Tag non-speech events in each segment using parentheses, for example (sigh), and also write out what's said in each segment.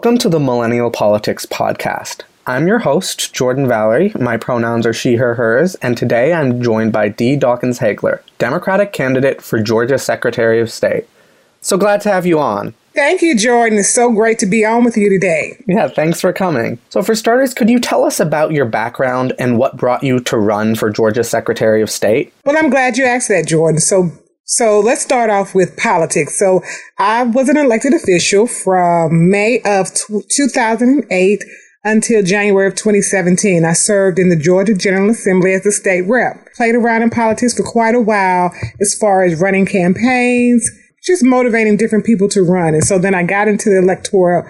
Welcome to the Millennial Politics Podcast. I'm your host, Jordan Valerie. My pronouns are she, her, hers, and today I'm joined by Dee Dawkins Haigler, Democratic candidate for Georgia Secretary of State. So glad to have you on. Thank you, Jordan. It's so great to be on with you today. Yeah, thanks for coming. So, for starters, could you tell us about your background and what brought you to run for Georgia Secretary of State? Well, I'm glad you asked that, Jordan. So, so let's start off with politics. So, I was an elected official from May of t- 2008 until January of 2017. I served in the Georgia General Assembly as a state rep. Played around in politics for quite a while as far as running campaigns just motivating different people to run. And so then I got into the electoral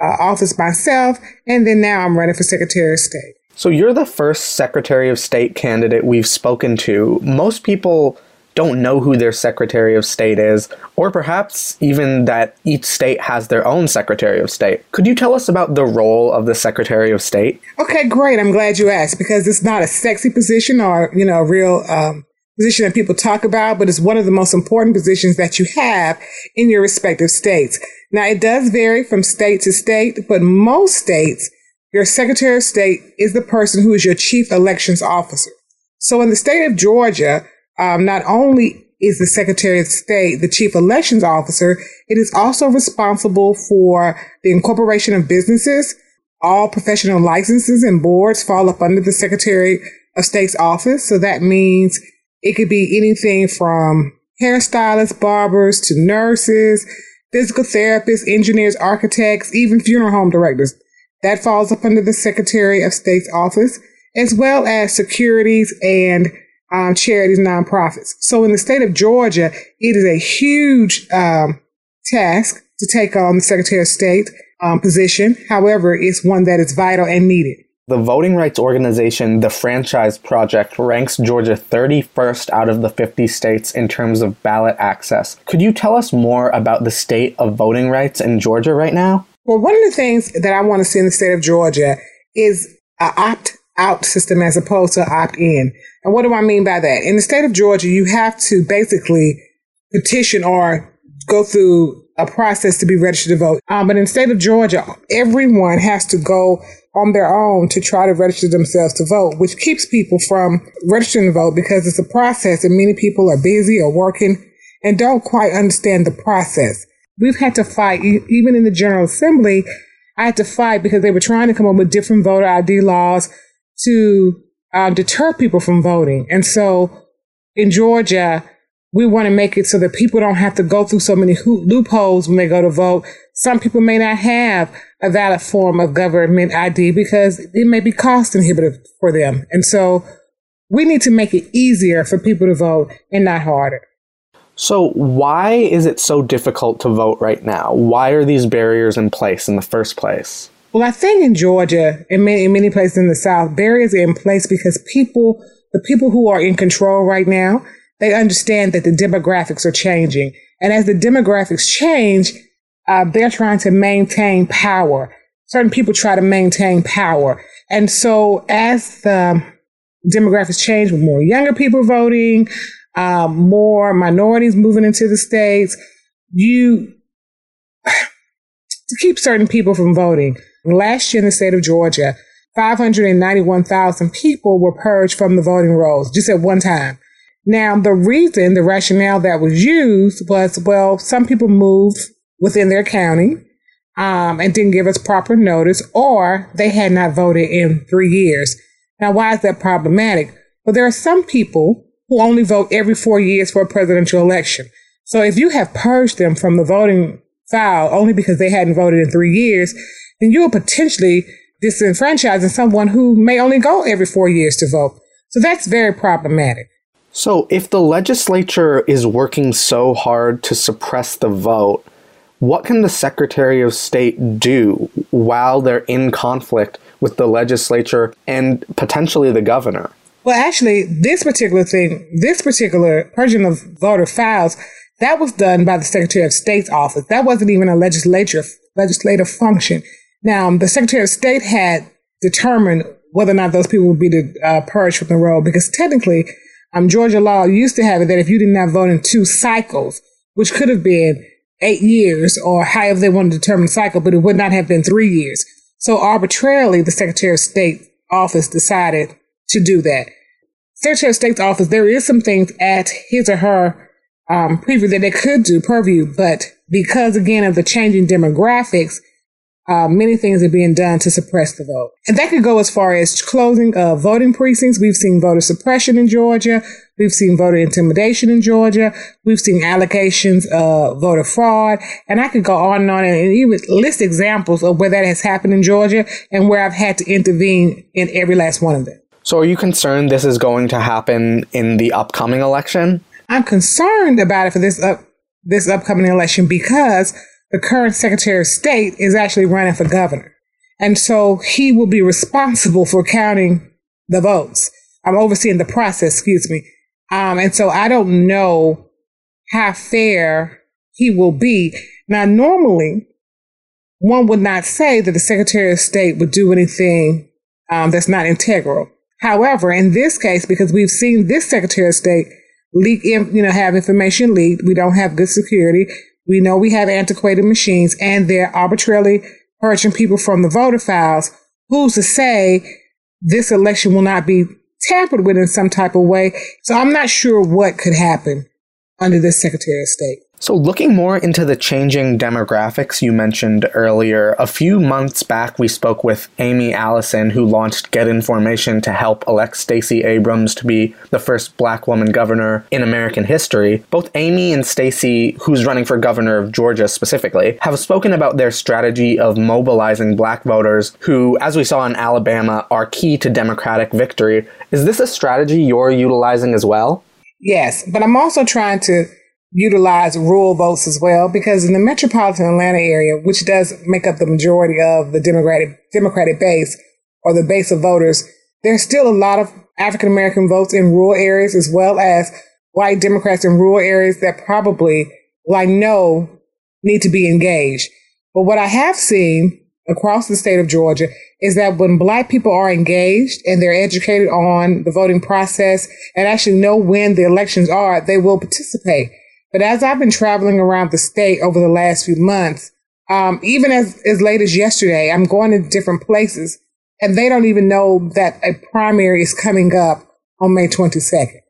uh, office myself, and then now I'm running for Secretary of State. So you're the first Secretary of State candidate we've spoken to. Most people don't know who their Secretary of State is, or perhaps even that each state has their own Secretary of State. Could you tell us about the role of the Secretary of State? Okay, great. I'm glad you asked because it's not a sexy position or, you know, a real um, position that people talk about, but it's one of the most important positions that you have in your respective states. Now, it does vary from state to state, but most states, your Secretary of State is the person who is your chief elections officer. So in the state of Georgia, um, not only is the Secretary of State the chief elections officer, it is also responsible for the incorporation of businesses. All professional licenses and boards fall up under the Secretary of State's office. So that means it could be anything from hairstylists, barbers to nurses, physical therapists, engineers, architects, even funeral home directors. That falls up under the Secretary of State's office, as well as securities and um, charities, nonprofits. So in the state of Georgia, it is a huge um, task to take on the Secretary of State um, position. However, it's one that is vital and needed. The voting rights organization, the Franchise Project, ranks Georgia 31st out of the 50 states in terms of ballot access. Could you tell us more about the state of voting rights in Georgia right now? Well, one of the things that I want to see in the state of Georgia is an opt out system as opposed to opt in. And what do I mean by that? In the state of Georgia, you have to basically petition or go through a process to be registered to vote. Um, but in the state of Georgia, everyone has to go on their own to try to register themselves to vote, which keeps people from registering to vote because it's a process and many people are busy or working and don't quite understand the process. We've had to fight, even in the General Assembly, I had to fight because they were trying to come up with different voter ID laws to um, deter people from voting. And so in Georgia, we want to make it so that people don't have to go through so many loopholes when they go to vote. Some people may not have a valid form of government ID because it may be cost inhibitive for them. And so we need to make it easier for people to vote and not harder. So, why is it so difficult to vote right now? Why are these barriers in place in the first place? Well, I think in Georgia and many, in many places in the South, barriers are in place because people, the people who are in control right now, they understand that the demographics are changing. And as the demographics change, uh, they're trying to maintain power. Certain people try to maintain power. And so as the demographics change with more younger people voting, um, more minorities moving into the states, you, (sighs) to keep certain people from voting. Last year in the state of Georgia, 591,000 people were purged from the voting rolls just at one time. Now, the reason, the rationale that was used was, well, some people moved within their county um, and didn't give us proper notice, or they had not voted in three years. Now, why is that problematic? Well, there are some people who only vote every four years for a presidential election. So if you have purged them from the voting file only because they hadn't voted in three years, then you are potentially disenfranchising someone who may only go every four years to vote. So that's very problematic. So, if the legislature is working so hard to suppress the vote, what can the Secretary of State do while they're in conflict with the legislature and potentially the governor? Well, actually, this particular thing, this particular purging of voter files, that was done by the Secretary of State's office. That wasn't even a legislature legislative function. Now, the Secretary of State had determined whether or not those people would be uh, purged from the role because technically um, Georgia law used to have it that if you did not vote in two cycles, which could have been eight years or however they want to determine cycle, but it would not have been three years. So arbitrarily, the Secretary of State office decided to do that. Secretary of State's office, there is some things at his or her um, preview that they could do purview, but because again of the changing demographics, uh, many things are being done to suppress the vote. And that could go as far as closing of voting precincts. We've seen voter suppression in Georgia. We've seen voter intimidation in Georgia. We've seen allegations of voter fraud. And I could go on and on and even list examples of where that has happened in Georgia and where I've had to intervene in every last one of them. So are you concerned this is going to happen in the upcoming election? I'm concerned about it for this up, this upcoming election because the current Secretary of State is actually running for governor. And so he will be responsible for counting the votes. I'm overseeing the process, excuse me. Um, and so I don't know how fair he will be. Now, normally, one would not say that the Secretary of State would do anything um, that's not integral. However, in this case, because we've seen this Secretary of State leak, you know, have information leaked, we don't have good security. We know we have antiquated machines and they're arbitrarily purging people from the voter files. Who's to say this election will not be tampered with in some type of way? So I'm not sure what could happen under this Secretary of State. So, looking more into the changing demographics you mentioned earlier, a few months back we spoke with Aimee Allison, who launched Get Information to help elect Stacey Abrams to be the first black woman governor in American history. Both Aimee and Stacey, who's running for governor of Georgia specifically, have spoken about their strategy of mobilizing black voters who, as we saw in Alabama, are key to Democratic victory. Is this a strategy you're utilizing as well? Yes, but I'm also trying to utilize rural votes as well because in the metropolitan Atlanta area, which does make up the majority of the Democratic Democratic base or the base of voters, there's still a lot of African American votes in rural areas as well as white Democrats in rural areas that probably, well, I know, need to be engaged. But what I have seen across the state of Georgia is that when black people are engaged and they're educated on the voting process and actually know when the elections are, they will participate. But as I've been traveling around the state over the last few months, um, even as, as late as yesterday, I'm going to different places and they don't even know that a primary is coming up on May 22nd.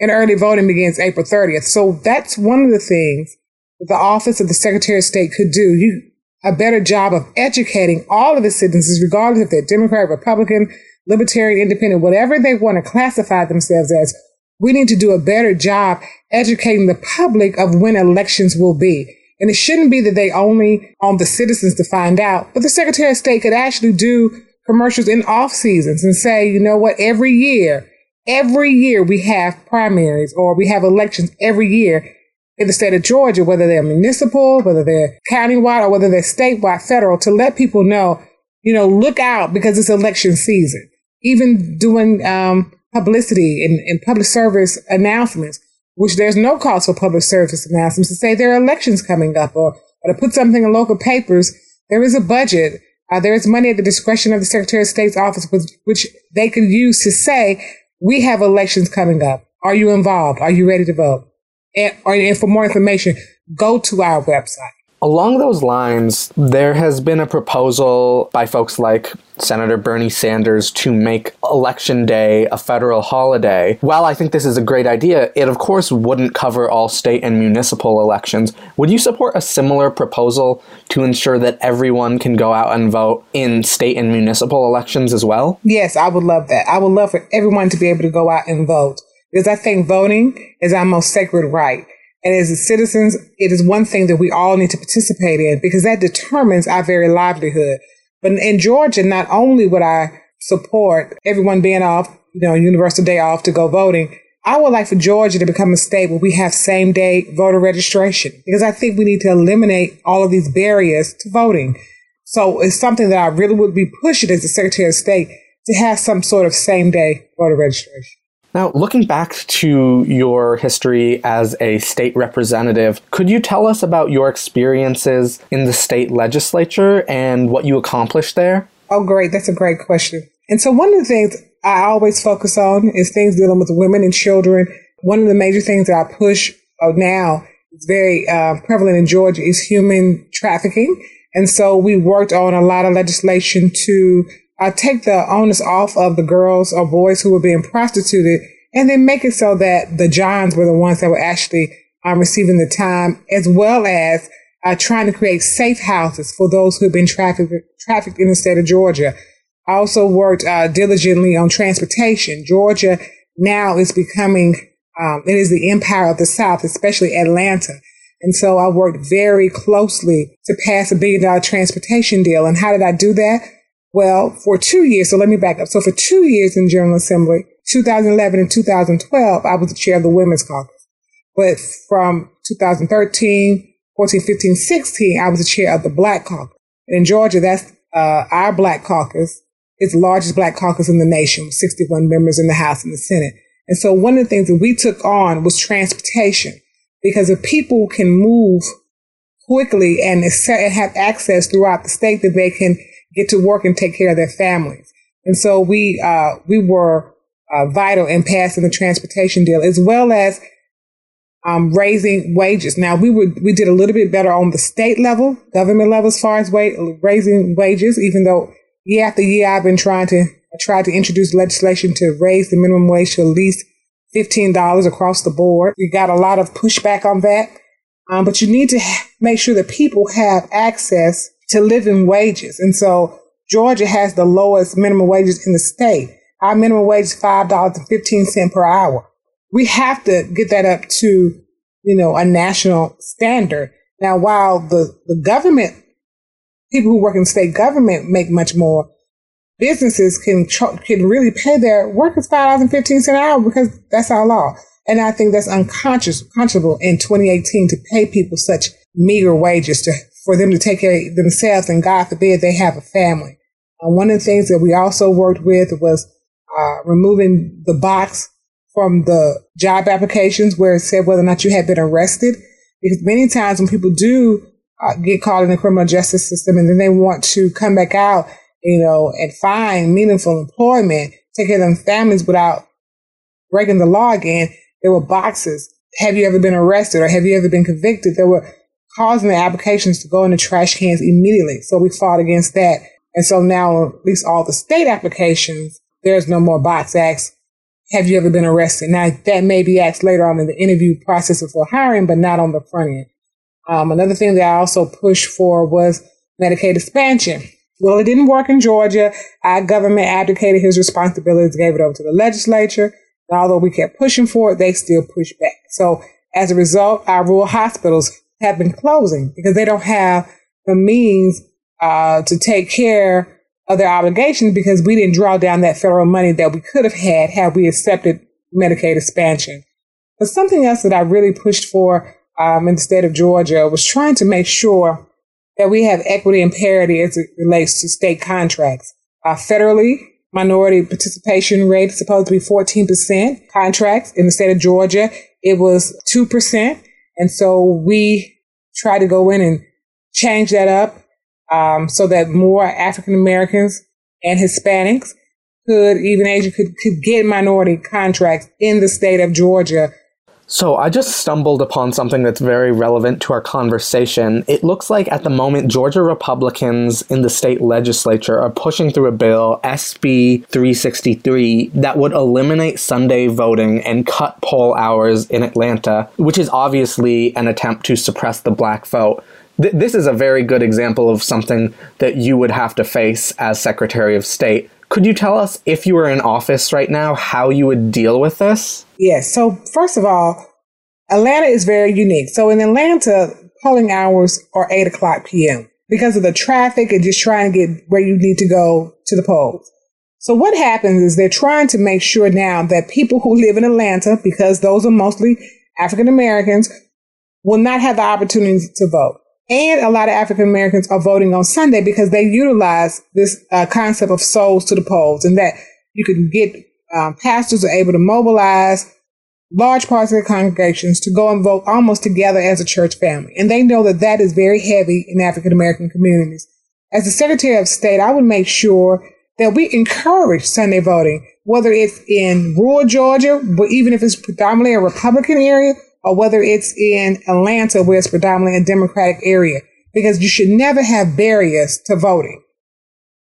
And early voting begins April 30th. So that's one of the things that the office of the Secretary of State could do. You, a better job of educating all of the citizens, regardless if they're Democrat, Republican, Libertarian, Independent, whatever they want to classify themselves as, we need to do a better job educating the public of when elections will be. And it shouldn't be that they only on the citizens to find out, but the Secretary of State could actually do commercials in off seasons and say, you know what, every year, every year we have primaries or we have elections every year in the state of Georgia, whether they're municipal, whether they're countywide, or whether they're statewide, federal, to let people know, you know, look out because it's election season. Even doing um, publicity and, and public service announcements, which there's no cause for public service announcements to say there are elections coming up or, or to put something in local papers. There is a budget. Uh, there is money at the discretion of the Secretary of State's office, with, which they could use to say, we have elections coming up. Are you involved? Are you ready to vote? And, or, and for more information, go to our website. Along those lines, there has been a proposal by folks like Senator Bernie Sanders to make Election Day a federal holiday. While I think this is a great idea, it of course wouldn't cover all state and municipal elections. Would you support a similar proposal to ensure that everyone can go out and vote in state and municipal elections as well? Yes, I would love that. I would love for everyone to be able to go out and vote because I think voting is our most sacred right. And as citizens, it is one thing that we all need to participate in because that determines our very livelihood. But in Georgia, not only would I support everyone being off, you know, universal day off to go voting, I would like for Georgia to become a state where we have same day voter registration because I think we need to eliminate all of these barriers to voting. So it's something that I really would be pushing as the Secretary of State to have some sort of same day voter registration. Now, looking back to your history as a state representative, could you tell us about your experiences in the state legislature and what you accomplished there? Oh, great. That's a great question. And so, one of the things I always focus on is things dealing with women and children. One of the major things that I push uh, now is very uh, prevalent in Georgia is human trafficking. And so we worked on a lot of legislation to uh, take the onus off of the girls or boys who were being prostituted and then make it so that the Johns were the ones that were actually um, receiving the time, as well as uh, trying to create safe houses for those who have been trafficked, trafficked in the state of Georgia. I also worked uh, diligently on transportation. Georgia now is becoming, um, it is the empire of the South, especially Atlanta. And so I worked very closely to pass a billion dollar transportation deal. And how did I do that? Well, for two years, so let me back up. So for two years in General Assembly, 2011 and 2012, I was the chair of the Women's Caucus. But from 2013, 14, 15, 16, I was the chair of the Black Caucus. And in Georgia, that's uh, our Black Caucus. It's the largest Black caucus in the nation, with 61 members in the House and the Senate. And so one of the things that we took on was transportation, because if people can move quickly and have access throughout the state, that they can get to work and take care of their families. And so we uh, we were uh, vital in passing the transportation deal, as well as um, raising wages. Now we would we did a little bit better on the state level, government level, as far as wa- raising wages. Even though year after year I've been trying to try to introduce legislation to raise the minimum wage to at least fifteen dollars across the board. We got a lot of pushback on that, um, but you need to make sure that people have access to living wages, and so Georgia has the lowest minimum wages in the state. Our minimum wage is five dollars and fifteen cent per hour we have to get that up to, you know, a national standard. Now, while the, the government, people who work in state government make much more, businesses can can really pay their workers five dollars and fifteen cent an hour because that's our law. And I think that's unconscious, unconscionable in 2018 to pay people such meager wages to for them to take care of themselves, and God forbid they have a family. Uh, one of the things that we also worked with was uh, removing the box from the job applications where it said whether or not you had been arrested. Because many times when people do uh, get caught in the criminal justice system and then they want to come back out, you know, and find meaningful employment, take care of their families without breaking the law again, there were boxes. Have you ever been arrested or have you ever been convicted? There were causing the applications to go in the trash cans immediately. So we fought against that. And so now at least all the state applications, there's no more box acts have you ever been arrested? Now that may be asked later on in the interview process before hiring, but not on the front end. Um, another thing that I also pushed for was Medicaid expansion. Well, it didn't work in Georgia. Our government abdicated his responsibilities, gave it over to the legislature. And although we kept pushing for it, they still pushed back. So as a result, our rural hospitals have been closing because they don't have the means uh, to take care of their obligations because we didn't draw down that federal money that we could have had had we accepted Medicaid expansion. But something else that I really pushed for um, in the state of Georgia was trying to make sure that we have equity and parity as it relates to state contracts. Uh, federally, minority participation rate is supposed to be 14% contracts. In the state of Georgia, it was 2%. And so we tried to go in and change that up um, so that more African Americans and Hispanics could, even Asian, could, could get minority contracts in the state of Georgia. So I just stumbled upon something that's very relevant to our conversation. It looks like at the moment Georgia Republicans in the state legislature are pushing through a bill, SB 363, that would eliminate Sunday voting and cut poll hours in Atlanta, which is obviously an attempt to suppress the black vote th- this is a very good example of something that you would have to face as Secretary of State. Could you tell us, if you were in office right now, how you would deal with this? Yes. So, first of all, Atlanta is very unique. So, in Atlanta, polling hours are 8 o'clock p.m. because of the traffic and just trying to get where you need to go to the polls. So, what happens is they're trying to make sure now that people who live in Atlanta, because those are mostly African Americans, will not have the opportunity to vote. And a lot of African Americans are voting on Sunday because they utilize this uh, concept of souls to the polls and that you can get um, pastors are able to mobilize large parts of their congregations to go and vote almost together as a church family. And they know that that is very heavy in African American communities. As the Secretary of State, I would make sure that we encourage Sunday voting, whether it's in rural Georgia, but even if it's predominantly a Republican area, or whether it's in Atlanta, where it's predominantly a Democratic area, because you should never have barriers to voting.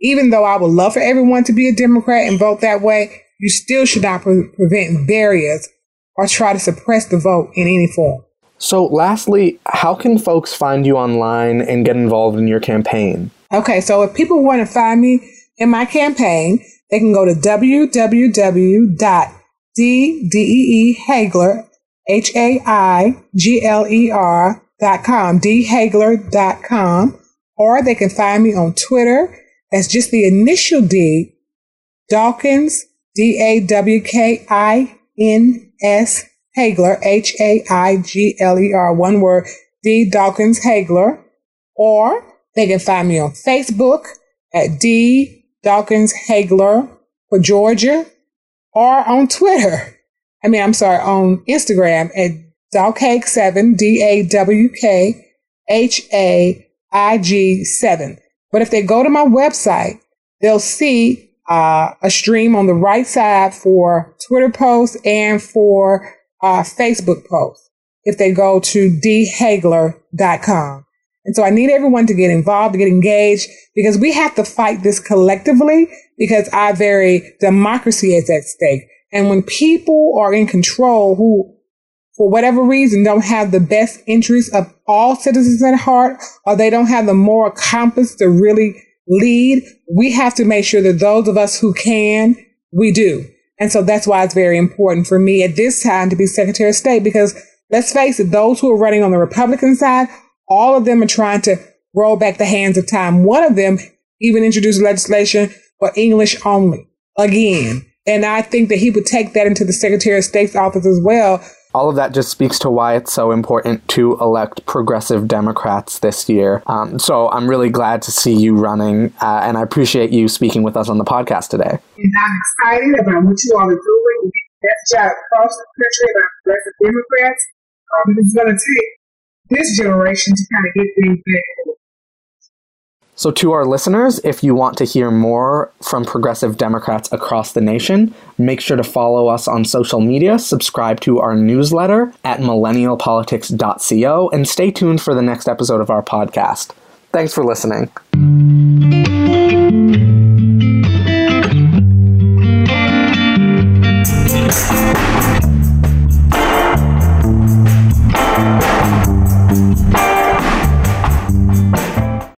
Even though I would love for everyone to be a Democrat and vote that way, you still should not pre- prevent barriers or try to suppress the vote in any form. So, lastly, how can folks find you online and get involved in your campaign? Okay, so if people want to find me in my campaign, they can go to www.ddeehagler, H-A-I-G-L-E-R dot com, dhaigler.com, or they can find me on Twitter. That's just the initial D, Dawkins, D-A-W-K-I-N-S, Haigler, H-A-I-G-L-E-R, one word, D Dawkins Haigler, or they can find me on Facebook at D Dawkins Haigler for Georgia, or on Twitter. I mean, I'm sorry, on Instagram at Dawkhaig7, D-A-W-K-H-A-I-G-7. But if they go to my website, they'll see uh, a stream on the right side for Twitter posts and for uh, Facebook posts. If they go to dhaigler.com. And so I need everyone to get involved, to get engaged, because we have to fight this collectively because our very democracy is at stake. And when people are in control who, for whatever reason, don't have the best interests of all citizens at heart, or they don't have the moral compass to really lead, we have to make sure that those of us who can, we do. And so that's why it's very important for me at this time to be Secretary of State, because let's face it, those who are running on the Republican side all of them are trying to roll back the hands of time. One of them even introduced legislation for English only again. And I think that he would take that into the Secretary of State's office as well. All of that just speaks to why it's so important to elect progressive Democrats this year. Um, so I'm really glad to see you running, uh, and I appreciate you speaking with us on the podcast today. And I'm excited about what you all are doing. Best job across the country about progressive Democrats. Um, it's going to take this generation to kind of get things back. So, to our listeners, if you want to hear more from progressive Democrats across the nation, make sure to follow us on social media, subscribe to our newsletter at millennialpolitics.co, and stay tuned for the next episode of our podcast. Thanks for listening.